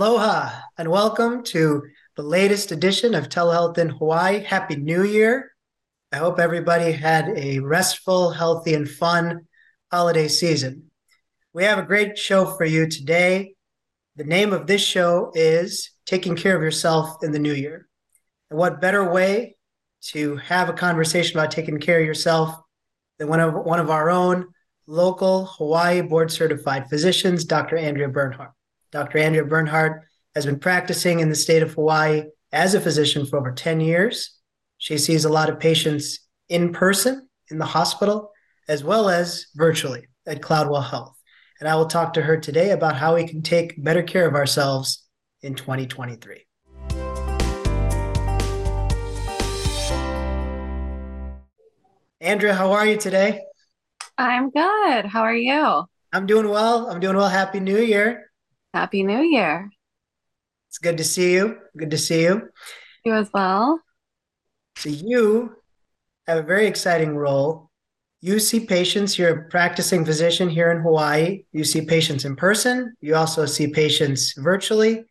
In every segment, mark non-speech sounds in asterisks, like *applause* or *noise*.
Aloha and welcome to the latest edition of Telehealth in Hawaii. Happy New Year. I hope everybody had a restful, healthy, and fun holiday season. We have a great show for you today. The name of this show is Taking Care of Yourself in the New Year. And what better way to have a conversation about taking care of yourself than one of, one of our own local Hawaii board certified physicians, Dr. Andrea Bernhardt. Dr. Andrea Bernhardt has been practicing in the state of Hawaii as a physician for over 10 years. She sees a lot of patients in person in the hospital as well as virtually at Cloudwell Health. And I will talk to her today about how we can take better care of ourselves in 2023. Andrea, how are you today? I'm good. How are you? I'm doing well. I'm doing well. Happy New Year. Happy New Year. It's good to see you. Good to see you. You as well. So, you have a very exciting role. You see patients, you're a practicing physician here in Hawaii. You see patients in person, you also see patients virtually.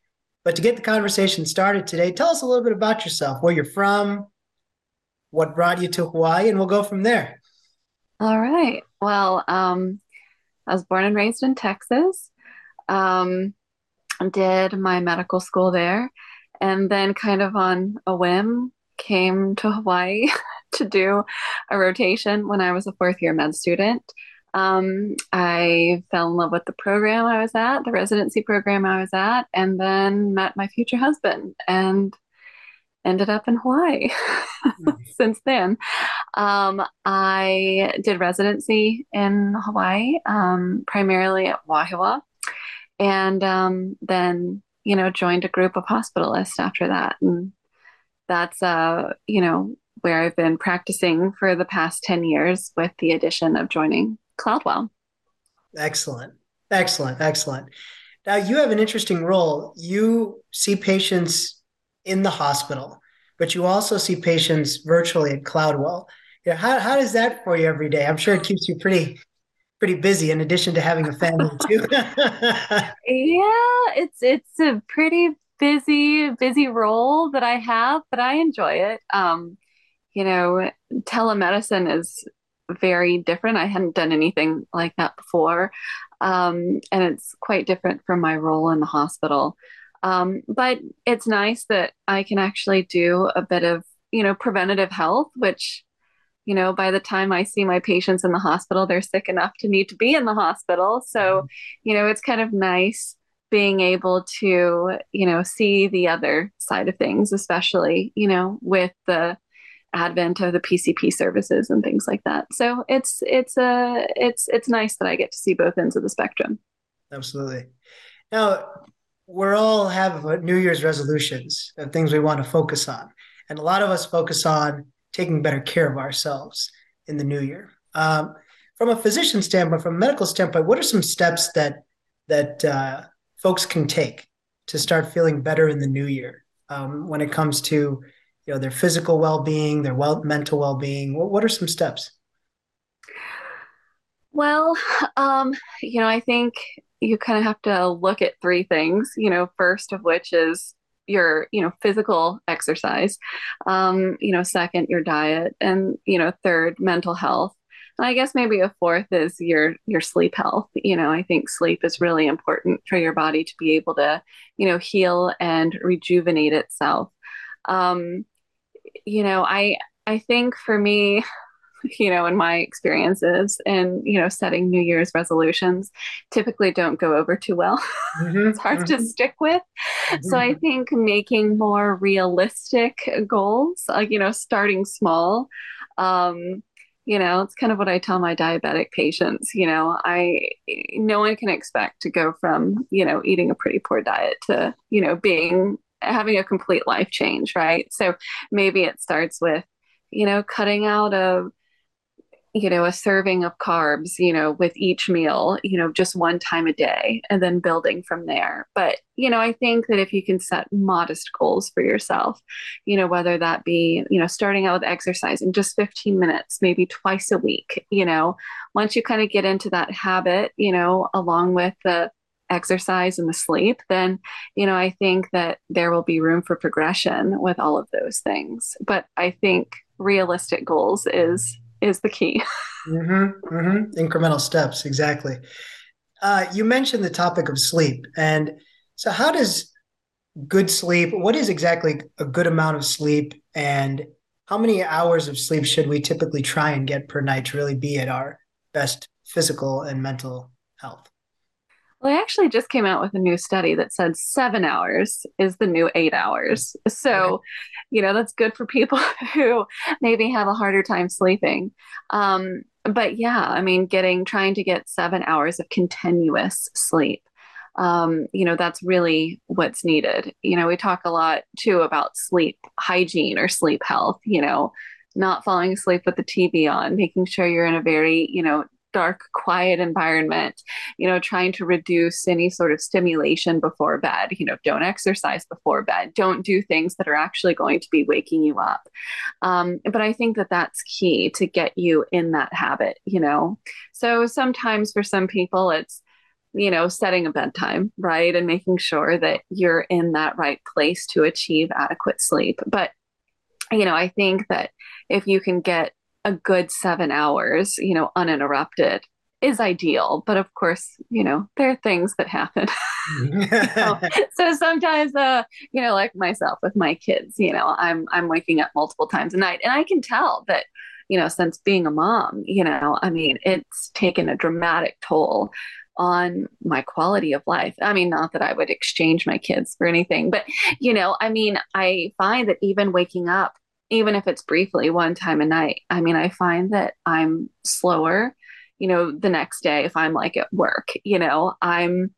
But to get the conversation started today, tell us a little bit about yourself, where you're from, what brought you to Hawaii, and we'll go from there. All right. Well, um, I was born and raised in Texas. Um, did my medical school there, and then kind of on a whim came to Hawaii *laughs* to do a rotation when I was a fourth year med student. Um, I fell in love with the program I was at, the residency program I was at, and then met my future husband and ended up in Hawaii *laughs* since then. Um, I did residency in Hawaii, um, primarily at Wahiawa, and um, then you know joined a group of hospitalists after that, and that's uh, you know where I've been practicing for the past ten years, with the addition of joining Cloudwell. Excellent, excellent, excellent. Now you have an interesting role. You see patients in the hospital, but you also see patients virtually at Cloudwell. You know, how, how does that for you every day? I'm sure it keeps you pretty pretty busy in addition to having a family too. *laughs* yeah, it's it's a pretty busy busy role that I have, but I enjoy it. Um, you know, telemedicine is very different. I hadn't done anything like that before. Um, and it's quite different from my role in the hospital. Um, but it's nice that I can actually do a bit of, you know, preventative health, which, you know, by the time I see my patients in the hospital, they're sick enough to need to be in the hospital. So, mm-hmm. you know, it's kind of nice being able to, you know, see the other side of things, especially, you know, with the advent of the PCP services and things like that. So it's it's a uh, it's it's nice that I get to see both ends of the spectrum. Absolutely. Now, we're all have New Year's resolutions and things we want to focus on, and a lot of us focus on taking better care of ourselves in the new year. Um, from a physician standpoint, from a medical standpoint, what are some steps that that uh, folks can take to start feeling better in the new year um, when it comes to you know their physical well-being, their well mental well-being? What, what are some steps? Well, um, you know, I think you kind of have to look at three things, you know, first of which is your, you know, physical exercise, um, you know, second, your diet, and, you know, third, mental health. And I guess maybe a fourth is your your sleep health. You know, I think sleep is really important for your body to be able to, you know, heal and rejuvenate itself. Um, you know, I I think for me, you know, in my experiences and, you know, setting New Year's resolutions typically don't go over too well. *laughs* Mm-hmm, it's hard mm-hmm. to stick with. Mm-hmm. So I think making more realistic goals, like, you know, starting small, um, you know, it's kind of what I tell my diabetic patients. You know, I, no one can expect to go from, you know, eating a pretty poor diet to, you know, being, having a complete life change, right? So maybe it starts with, you know, cutting out of you know, a serving of carbs, you know, with each meal, you know, just one time a day and then building from there. But, you know, I think that if you can set modest goals for yourself, you know, whether that be, you know, starting out with exercising just 15 minutes, maybe twice a week, you know, once you kind of get into that habit, you know, along with the exercise and the sleep, then, you know, I think that there will be room for progression with all of those things. But I think realistic goals is is the key. *laughs* mm-hmm, mm-hmm. Incremental steps, exactly. Uh, you mentioned the topic of sleep, and so how does good sleep? What is exactly a good amount of sleep, and how many hours of sleep should we typically try and get per night to really be at our best physical and mental health? Well, I actually just came out with a new study that said seven hours is the new eight hours. So, okay. you know, that's good for people *laughs* who maybe have a harder time sleeping. Um, but yeah, I mean, getting, trying to get seven hours of continuous sleep. Um, you know, that's really what's needed. You know, we talk a lot too about sleep hygiene or sleep health, you know, not falling asleep with the TV on, making sure you're in a very, you know, dark, quiet environment, you know, trying to reduce any sort of stimulation before bed, you know, don't exercise before bed, don't do things that are actually going to be waking you up. Um, but I think that that's key to get you in that habit, you know. So sometimes for some people, it's, you know, setting a bedtime, right? And making sure that you're in that right place to achieve adequate sleep. But, you know, I think that if you can get a good seven hours, you know, uninterrupted is ideal. But of course, you know, there are things that happen. *laughs* so, *laughs* so, sometimes, uh, you know, like myself with my kids, you know, I'm I'm waking up multiple times a night, and I can tell that, you know, since being a mom, you know, I mean, it's taken a dramatic toll on my quality of life. I mean, not that I would exchange my kids for anything, but you know, I mean, I find that even waking up even if it's briefly one time a night. I mean, I find that I'm slower, you know, the next day if I'm like at work, you know, I'm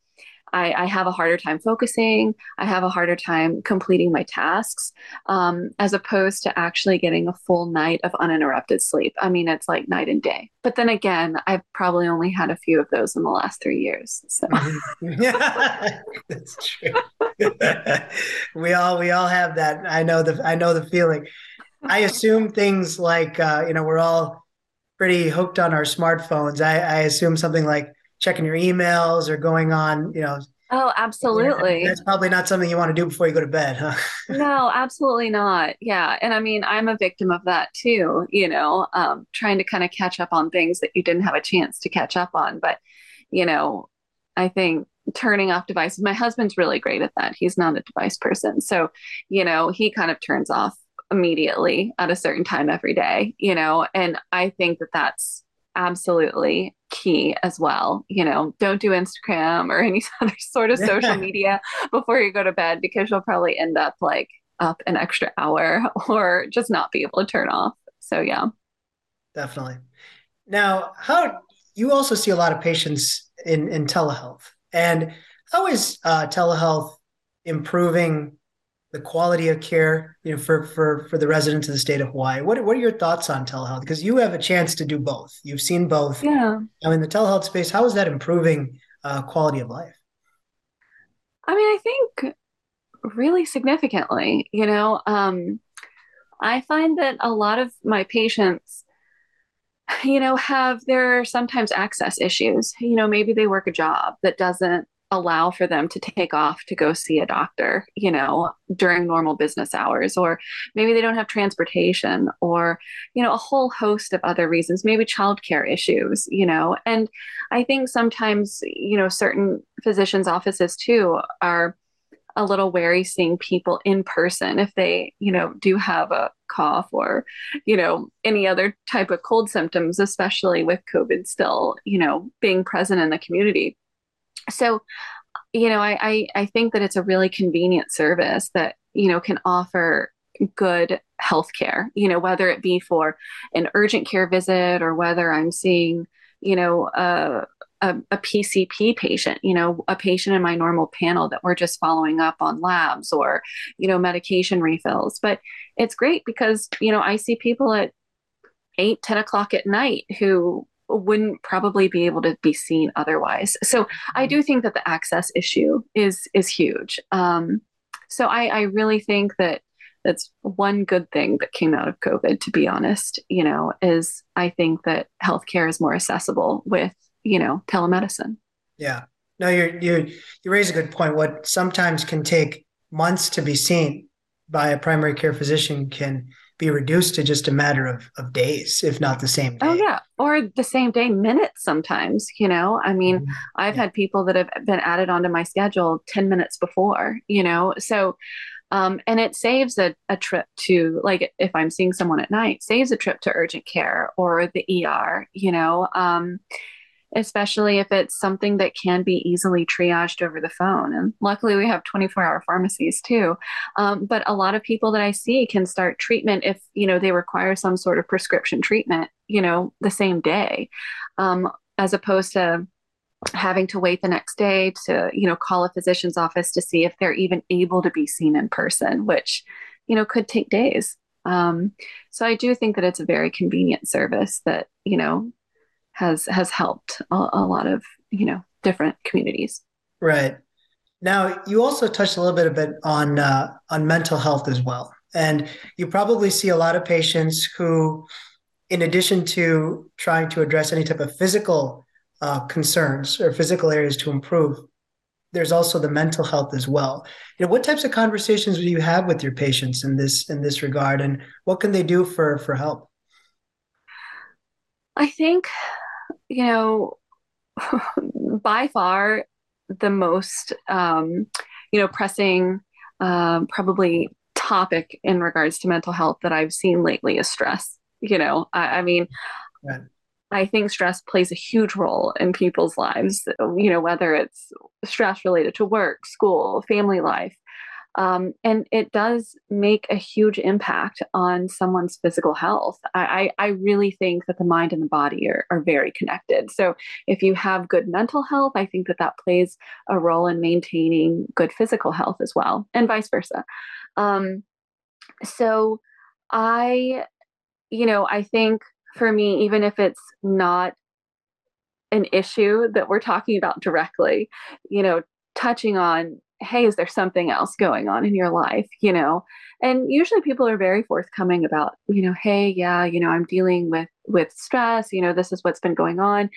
I, I have a harder time focusing. I have a harder time completing my tasks, um, as opposed to actually getting a full night of uninterrupted sleep. I mean, it's like night and day. But then again, I've probably only had a few of those in the last three years. So *laughs* that's true. *laughs* we all we all have that. I know the I know the feeling. I assume things like uh, you know we're all pretty hooked on our smartphones. I, I assume something like checking your emails or going on, you know. Oh, absolutely. *laughs* That's probably not something you want to do before you go to bed, huh? *laughs* no, absolutely not. Yeah. And I mean, I'm a victim of that too, you know, um, trying to kind of catch up on things that you didn't have a chance to catch up on. But, you know, I think turning off devices, my husband's really great at that. He's not a device person. So, you know, he kind of turns off immediately at a certain time every day, you know, and I think that that's absolutely key as well. You know, don't do Instagram or *laughs* any other sort of social *laughs* media before you go to bed because you'll probably end up like up an extra hour *laughs* or just not be able to turn off. So, yeah. Definitely. Now, how you also see a lot of patients in, in telehealth, and how is uh, telehealth improving the quality of care you know for for for the residents of the state of Hawaii. What what are your thoughts on telehealth? Because you have a chance to do both. You've seen both. Yeah. Now in the telehealth space, how is that improving uh, quality of life? I mean, I think really significantly. You know, um, I find that a lot of my patients you know have their sometimes access issues you know maybe they work a job that doesn't allow for them to take off to go see a doctor, you know, during normal business hours, or maybe they don't have transportation, or, you know, a whole host of other reasons, maybe childcare issues, you know. And I think sometimes, you know, certain physicians' offices too are a little wary seeing people in person if they, you know, do have a cough or, you know, any other type of cold symptoms, especially with COVID still, you know, being present in the community so you know I, I i think that it's a really convenient service that you know can offer good health care you know whether it be for an urgent care visit or whether i'm seeing you know a, a, a, PCP patient, you know, a patient in my normal panel that we're just following up on labs or, you know, medication refills. But it's great because, you know, I see people at eight, 10 o'clock at night who wouldn't probably be able to be seen otherwise. So I do think that the access issue is is huge. Um, so I, I really think that that's one good thing that came out of COVID. To be honest, you know, is I think that healthcare is more accessible with you know telemedicine. Yeah, No, you you you raise a good point. What sometimes can take months to be seen by a primary care physician can be reduced to just a matter of, of days, if not the same oh, day. Oh, yeah. Or the same day, minutes sometimes. You know, I mean, mm-hmm. I've yeah. had people that have been added onto my schedule 10 minutes before, you know, so. Um, and it saves a, a trip to like if i'm seeing someone at night saves a trip to urgent care or the er you know um, especially if it's something that can be easily triaged over the phone. And luckily, we have 24 hour pharmacies too. Um, but a lot of people that I see can start treatment if, you know, they require some sort of prescription treatment, you know, the same day, um, as opposed to having to wait the next day to, you know, call a physician's office to see if they're even able to be seen in person, which, you know, could take days. Um, so I do think that it's a very convenient service that, you know, has has helped a, a lot of you know different communities. Right. Now, you also touched a little bit a bit on uh, on mental health as well, and you probably see a lot of patients who, in addition to trying to address any type of physical uh, concerns or physical areas to improve, there's also the mental health as well. You know, what types of conversations do you have with your patients in this in this regard, and what can they do for for help? I think you know, *laughs* by far the most, um, you know, pressing, um, probably topic in regards to mental health that I've seen lately is stress. You know, I, I mean, right. I think stress plays a huge role in people's lives, you know, whether it's stress related to work, school, family life. Um, and it does make a huge impact on someone's physical health. I, I, really think that the mind and the body are, are very connected. So if you have good mental health, I think that that plays a role in maintaining good physical health as well, and vice versa. Um, so I, you know, I think for me, even if it's not an issue that we're talking about directly, you know, touching on hey is there something else going on in your life you know? And usually people are very forthcoming about you know hey yeah you know i'm dealing with with stress you know this is what's been going on.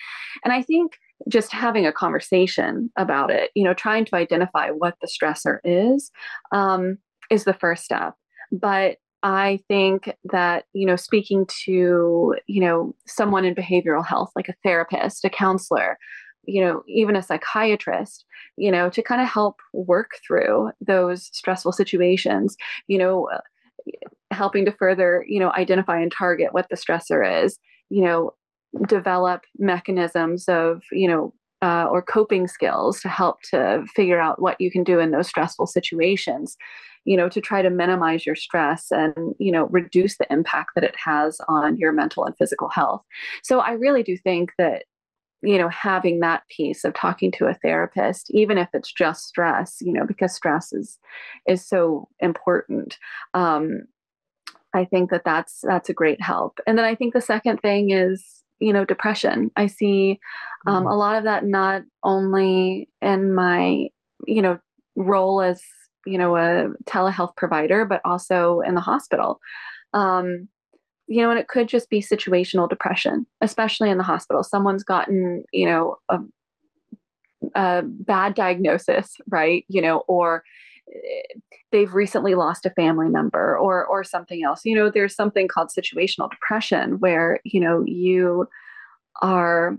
And i think just having a conversation about it you know trying to identify what the stressor is um, is the first step. But I think that, you know, speaking to, you know, someone in behavioral health, like a therapist, a counselor, you know, even a psychiatrist, you know, to kind of help work through those stressful situations, you know, uh, helping to further, you know, identify and target what the stressor is, you know, develop mechanisms of, you know, uh, or coping skills to help to figure out what you can do in those stressful situations you know to try to minimize your stress and you know reduce the impact that it has on your mental and physical health. So i really do think that you know having that piece of talking to a therapist even if it's just stress you know because stress is is so important um i think that that's that's a great help. And then i think the second thing is you know depression. I see um, mm-hmm. a lot of that not only in my you know role as you know a telehealth provider but also in the hospital. Um, you know, and it could just be situational depression, especially in the hospital. Someone's gotten, you know, a, a bad diagnosis, right? You know, or eh, they've recently lost a family member or or something else. You know, there's something called situational depression where, you know, you are,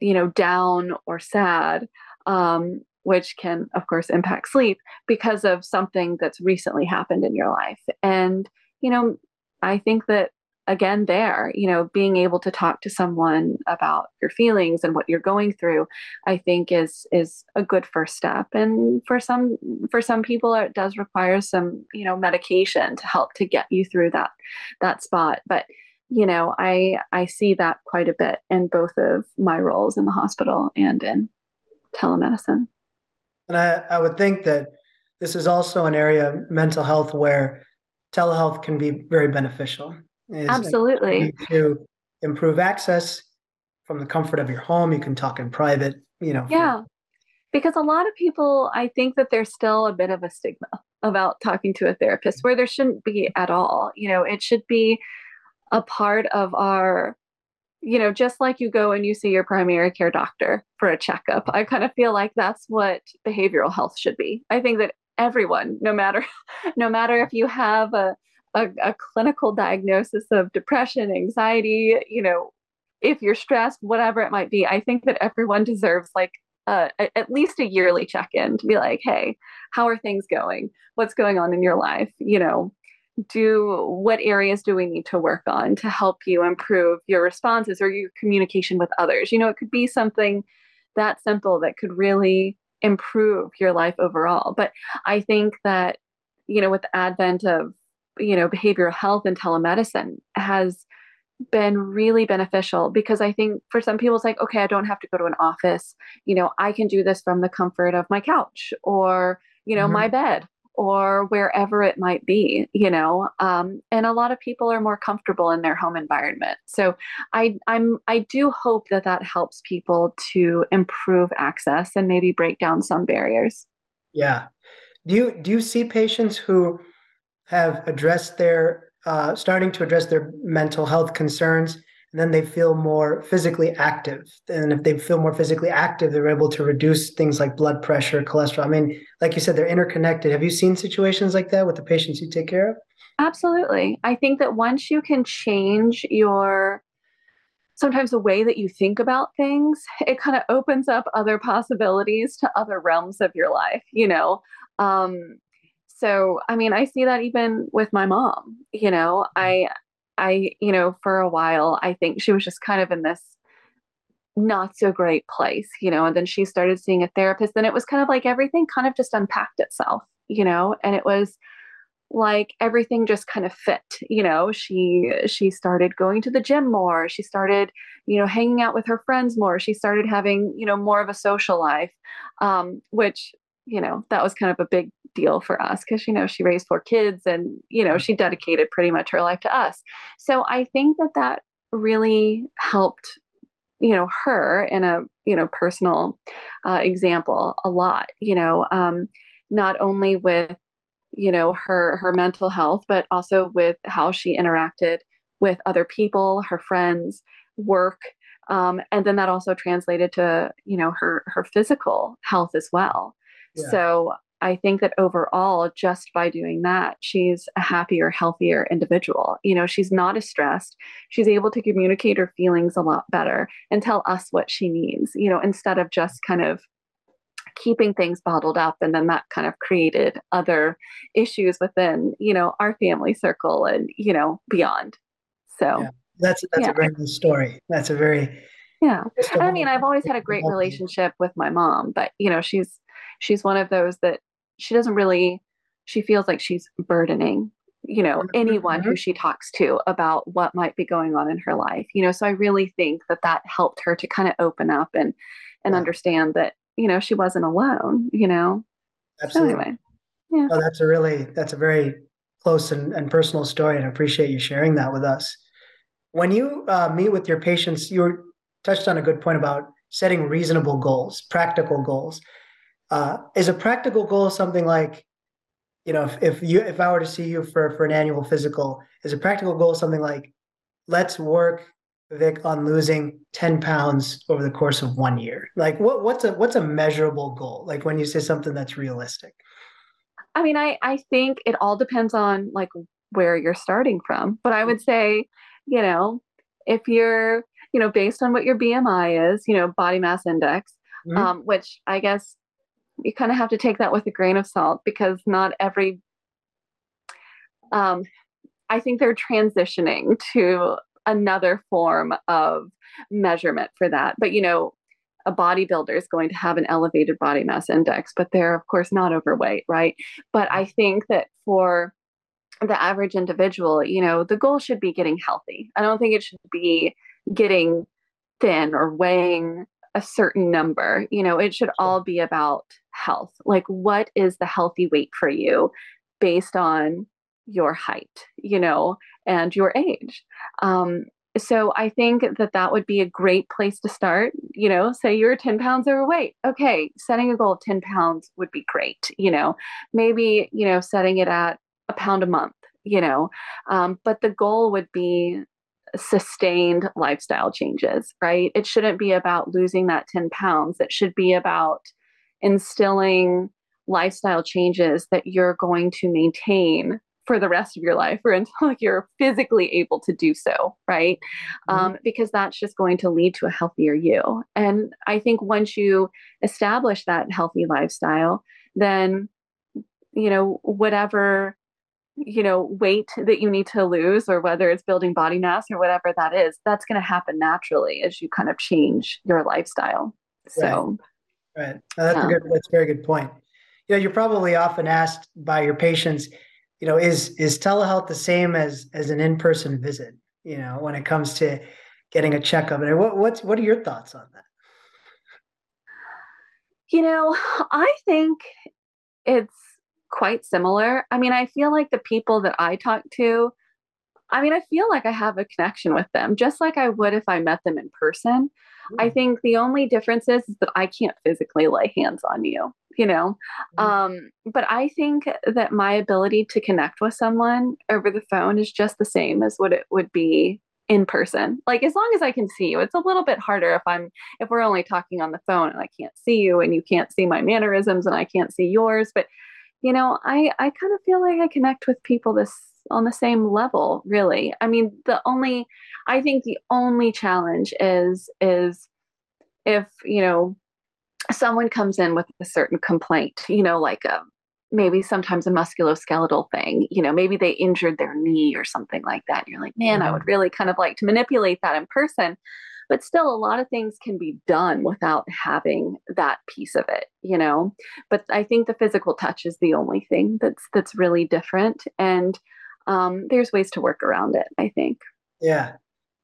you know, down or sad. Um, which can, of course, impact sleep because of something that's recently happened in your life. And, you know, I think that again there you know being able to talk to someone about your feelings and what you're going through i think is is a good first step. And for some for some people it does require some you know medication to help to get you through that that spot. But you know i i see that quite a bit in both of my roles in the hospital and in telemedicine. And i i would think that this is also an area of mental health where telehealth can be very beneficial Absolutely. To improve access from the comfort of your home, you can talk in private, you know. Yeah. Because a lot of people, I think that there's still a bit of a stigma about talking to a therapist where there shouldn't be at all. You know, it should be a part of our you know, just like you go and you see your primary care doctor for a checkup, I kind of feel like that's what behavioral health should be. I think that everyone, no matter *laughs* no matter if you have a, a, a clinical diagnosis of depression, anxiety, you know, if you're stressed, whatever it might be, I think that everyone deserves like uh, at least a yearly check in to be like, hey, how are things going? What's going on in your life? You know, do what areas do we need to work on to help you improve your responses or your communication with others you know it could be something that simple that could really improve your life overall but i think that you know with the advent of you know behavioral health and telemedicine has been really beneficial because I think for some people it's like, okay, I don't have to go to an office. You know, I can do this from the comfort of my couch or, you know, mm-hmm. my bed or wherever it might be, you know. Um, and a lot of people are more comfortable in their home environment. So I I'm I do hope that that helps people to improve access and maybe break down some barriers. Yeah. Do you do you see patients who have addressed their uh, starting to address their mental health concerns and then they feel more physically active. And if they feel more physically active, they're able to reduce things like blood pressure, cholesterol. I mean, like you said, they're interconnected. Have you seen situations like that with the patients you take care of? Absolutely. I think that once you can change your sometimes the way that you think about things, it kind of opens up other possibilities to other realms of your life, you know. Um, so i mean i see that even with my mom you know i I, you know, for a while, I think she was just kind of in this not so great place, you know, and then she started seeing a therapist. and it was kind of like everything kind of just unpacked itself, you know, and it was like everything just kind of fit you know she she started going to the gym more she started you know hanging out with her friends more she started having you know more of a social life um, which you know that was kind of a big deal for us because you know she raised four kids and you know she dedicated pretty much her life to us. So i think that that really helped you know her in a you know personal uh, example a lot you know um, not only with you know her her mental health but also with how she interacted with other people her friends work um, and then that also translated to you know her her physical health as well. Yeah. so I think that overall, just by doing that, she's a happier, healthier individual. You know, she's not as stressed. She's able to communicate her feelings a lot better and tell us what she needs, you know, instead of just kind of keeping things bottled up. And then that kind of created other issues within, you know, our family circle and, you know, beyond. So yeah. that's, that's yeah. a great story. That's a very, yeah. I mean, I've always had a great relationship with my mom, but, you know, she's, she's one of those that she doesn't really she feels like she's burdening you know mm-hmm. anyone who she talks to about what might be going on in her life you know so i really think that that helped her to kind of open up and and yeah. understand that you know she wasn't alone you know? Absolutely. so anyway yeah. Oh, that's a really that's a very close and, and personal story and i appreciate you sharing that with us. When you uh, meet with your patients you touched on a good point about setting reasonable goals practical goals uh, is a practical goal something like, you know, if, if you if I were to see you for for an annual physical, is a practical goal something like, let's work Vic on losing 10 pounds over the course of one year? Like what what's a what's a measurable goal? Like when you say something that's realistic? I mean, I I think it all depends on like where you're starting from. But I would say, you know, if you're, you know, based on what your BMI is, you know, body mass index, mm-hmm. um, which I guess you kind of have to take that with a grain of salt because not every um, I think they're transitioning to another form of measurement for that. But you know, a bodybuilder is going to have an elevated body mass index, but they're of course not overweight, right? But I think that for the average individual, you know, the goal should be getting healthy. I don't think it should be getting thin or weighing a certain number. You know, it should all be about health. Like, what is the healthy weight for you based on your height, you know, and your age? Um, so I think that that would be a great place to start. You know, say you're 10 pounds overweight. Okay, setting a goal of 10 pounds would be great. You know, maybe, you know, setting it at a pound a month, you know, um, but the goal would be sustained lifestyle changes, right? It shouldn't be about losing that 10 pounds. It should be about instilling lifestyle changes that you're going to maintain for the rest of your life or *laughs* until you're physically able to do so, right? Mm-hmm. Um, because that's just going to lead to a healthier you. And I think once you establish that healthy lifestyle, then, you know, whatever you know weight that you need to lose or whether it's building body mass or whatever that is that's going to happen naturally as you kind of change your lifestyle. So right, right. that's yeah. a good that's a very good point. You know you're probably often asked by your patients you know is is telehealth the same as as an in-person visit you know when it comes to getting a checkup? And what what's what are your thoughts on that? You know i think it's quite similar. I mean, I feel like the people that I talk to, I mean, I feel like I have a connection with them, just like I would if I met them in person. Mm. I think the only difference is, is, that I can't physically lay hands on you, you know? Mm. Um, but I think that my ability to connect with someone over the phone is just the same as what it would be in person like as long as i can see you it's a little bit harder if i'm if we're only talking on the phone and i can't see you and you can't see my mannerisms and i can't see yours but you know, I I kind of feel like I connect with people this on the same level, really. I mean, the only I think the only challenge is is if, you know, someone comes in with a certain complaint, you know, like a maybe sometimes a musculoskeletal thing, you know, maybe they injured their knee or something like that. And you're like, man, mm-hmm. I would really kind of like to manipulate that in person but still a lot of things can be done without having that piece of it you know? But i think the physical touch is the only thing that's that's really different and um, there's ways to work around it i think. Yeah.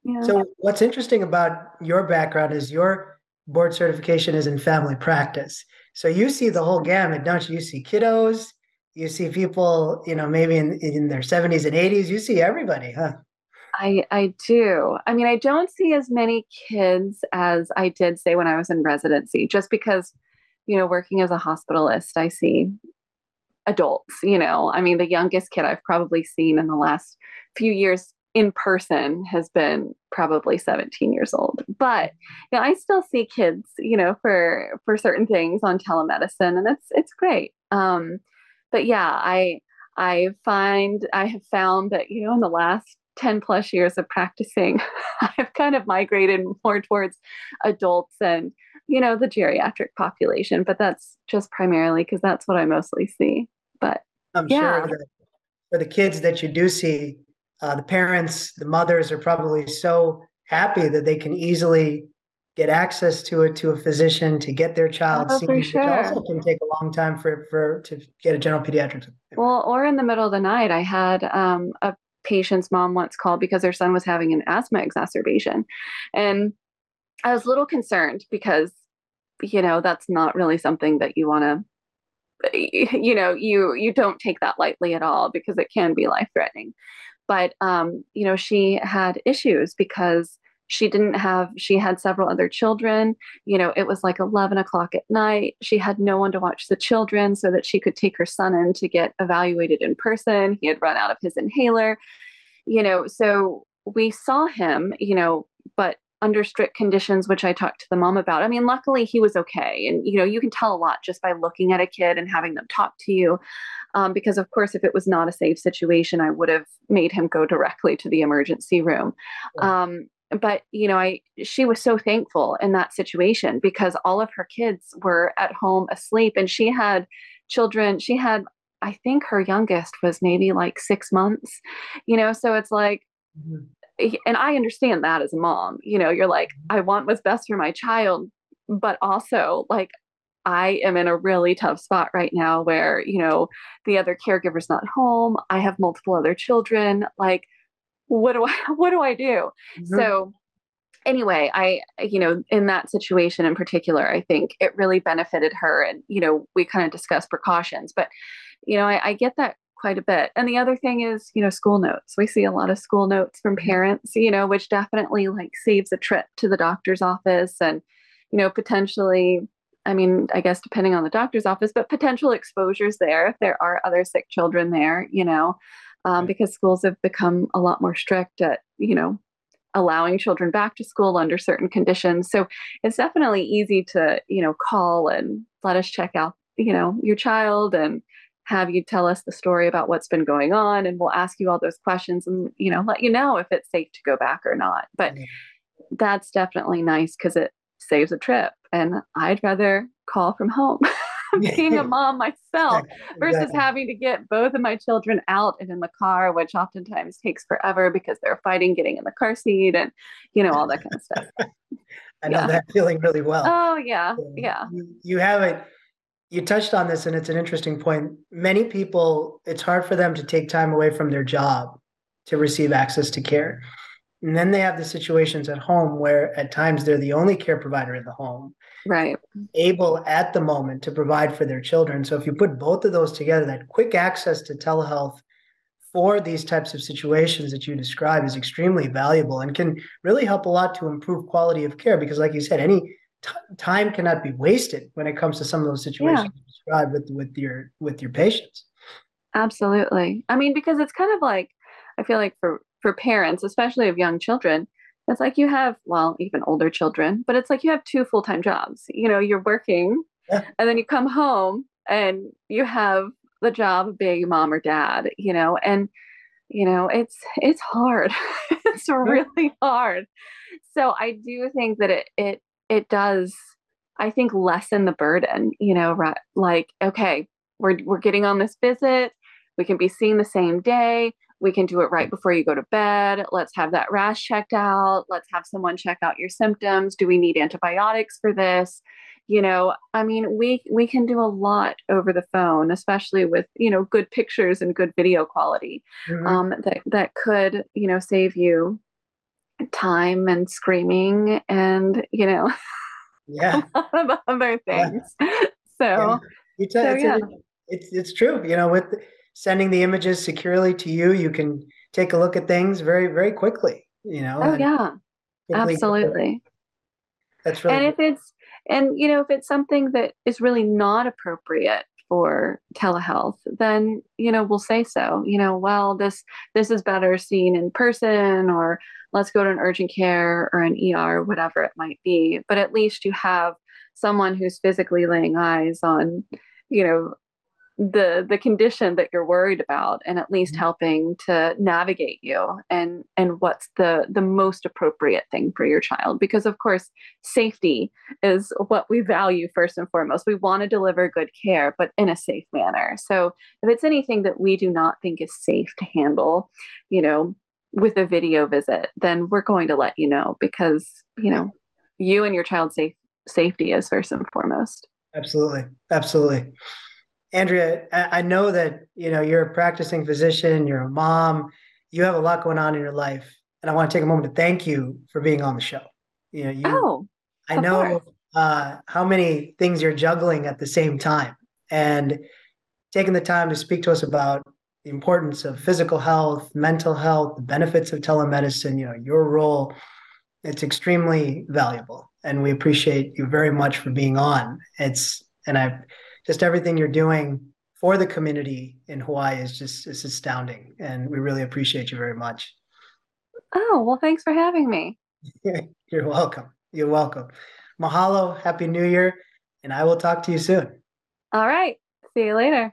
yeah. So what's interesting about your background is your board certification is in family practice. So you see the whole gamut don't you? You see kiddos you see people you know maybe in, in their 70s and 80s you see everybody huh I I do. I mean, I don't see as many kids as I did say when I was in residency, just because, you know, working as a hospitalist, I see adults, you know. I mean, the youngest kid I've probably seen in the last few years in person has been probably 17 years old. But you know, I still see kids, you know, for for certain things on telemedicine and it's it's great. Um but yeah, I I find I have found that, you know, in the last 10 plus years of practicing, *laughs* I've kind of migrated more towards adults and, you know, the geriatric population, but that's just primarily because that's what I mostly see. But I'm yeah. sure for the kids that you do see, uh, the parents, the mothers are probably so happy that they can easily get access to it to a physician to get their child oh, seen, sure. which also can take a long time for for to get a general pediatric. Well, or in the middle of the night, I had um, a patient's mom once called because their son was having an asthma exacerbation. And I was a little concerned because, you know, that's not really something that you want to *laughs* you know you you don't take that lightly at all because it can be life threatening but um you know she had issues because she didn't have she had several other children. You know it was like 11 o'clock at night. She had no one to watch the children so that she could take her son in to get evaluated in person. He had run out of his inhaler. You know so we saw him you know but under strict conditions which i talked to the mom about. I mean luckily he was okay. And you know you can tell a lot just by looking at a kid and having them talk to you. Um, because of course if it was not a safe situation i would have made him go directly to the emergency room. Um, but you know i she was so thankful in that situation because all of her kids were at home asleep and she had children she had i think her youngest was maybe like 6 months you know so it's like mm-hmm. and i understand that as a mom you know you're like mm-hmm. i want what's best for my child but also like I am in a really tough spot right now where, you know, the other caregiver's not home. I have multiple other children. Like, what do I *laughs* what do I do? Mm-hmm. So anyway, I you know, in that situation in particular, I think it really benefited her and you know, we kind of discussed precautions, but you know, I, I get that quite a bit. And the other thing is, you know, school notes. We see a lot of school notes from mm-hmm. parents, you know, which definitely like saves a trip to the doctor's office and, you know, potentially, I mean, I guess depending on the doctor's office, but potential exposures there if there are other sick children there, you know um, because schools have become a lot more strict at you know allowing children back to school under certain conditions. So it's definitely easy to, you know, call and let us check out, you know, your child and have you tell us the story about what's been going on and we'll ask you all those questions and you know let you know if it's safe to go back or not. But that's definitely nice because it saves a trip and i'd rather call from home *laughs* *laughs* being a mom myself versus exactly. having to get both of my children out and in the car which oftentimes takes forever because they're fighting getting in the car seat and you know all that kind of stuff. *laughs* I know yeah. that feeling really well. Oh yeah yeah you, you have it you touched on this and it's an interesting point. Many people it's hard for them to take time away from their job to receive access to care and then they have the situations at home where at times they're the only care provider in the home right able at the moment to provide for their children so if you put both of those together that quick access to telehealth for these types of situations that you describe is extremely valuable and can really help a lot to improve quality of care because like you said any t- time cannot be wasted when it comes to some of those situations yeah. described with with your with your patients. Absolutely. I mean, because it's kind of like I feel like for for parents, especially of young children, it's like you have well, even older children, but it's like you have two full time jobs. You know, you're working, yeah. and then you come home and you have the job of being mom or dad. You know, and you know it's it's hard. *laughs* it's really hard. So I do think that it it it does i think lessen the burden you know right like okay we're we're getting on this visit we can be seen the same day we can do it right before you go to bed. Let's have that rash checked out. Let's have someone check out your symptoms. Do we need antibiotics for this? You know i mean we we can do a lot over the phone especially with you know good pictures and good video quality mm-hmm. um, that that could you know save you time and screaming and you know *laughs* yeah. a lot of other things. Yeah. so, you tell, so it's, yeah. it's it's true you know with sending the images securely to you you can take a look at things very very quickly you know oh yeah. absolutely. That's really and if it's and you know if it's something that is really not appropriate for telehealth then you know we'll say so you know well this this is better seen in person or let's go to an urgent care or an ER, whatever it might be. But at least you have someone who's physically laying eyes on, you know, the the condition that you're worried about and at least mm-hmm. helping to navigate you and and what's the the most appropriate thing for your child because of course safety is what we value first and foremost we want to deliver good care but in a safe manner so if it's anything that we do not think is safe to handle you know with a video visit, then we're going to let you know because, you know, you and your child's safe, safety is first and foremost. Absolutely. Absolutely. Andrea, I know that, you know, you're a practicing physician, you're a mom, you have a lot going on in your life. And I want to take a moment to thank you for being on the show. You know, you, oh, I know uh, how many things you're juggling at the same time and taking the time to speak to us about the importance of physical health, mental health, the benefits of telemedicine, you know, your role, it's extremely valuable. And we appreciate you very much for being on. It's and I just everything you're doing for the community in Hawaii is just is astounding. And we really appreciate you very much. Oh, well, thanks for having me. *laughs* You're welcome. You're welcome. Mahalo, happy new year, and I will talk to you soon. All right. See you later.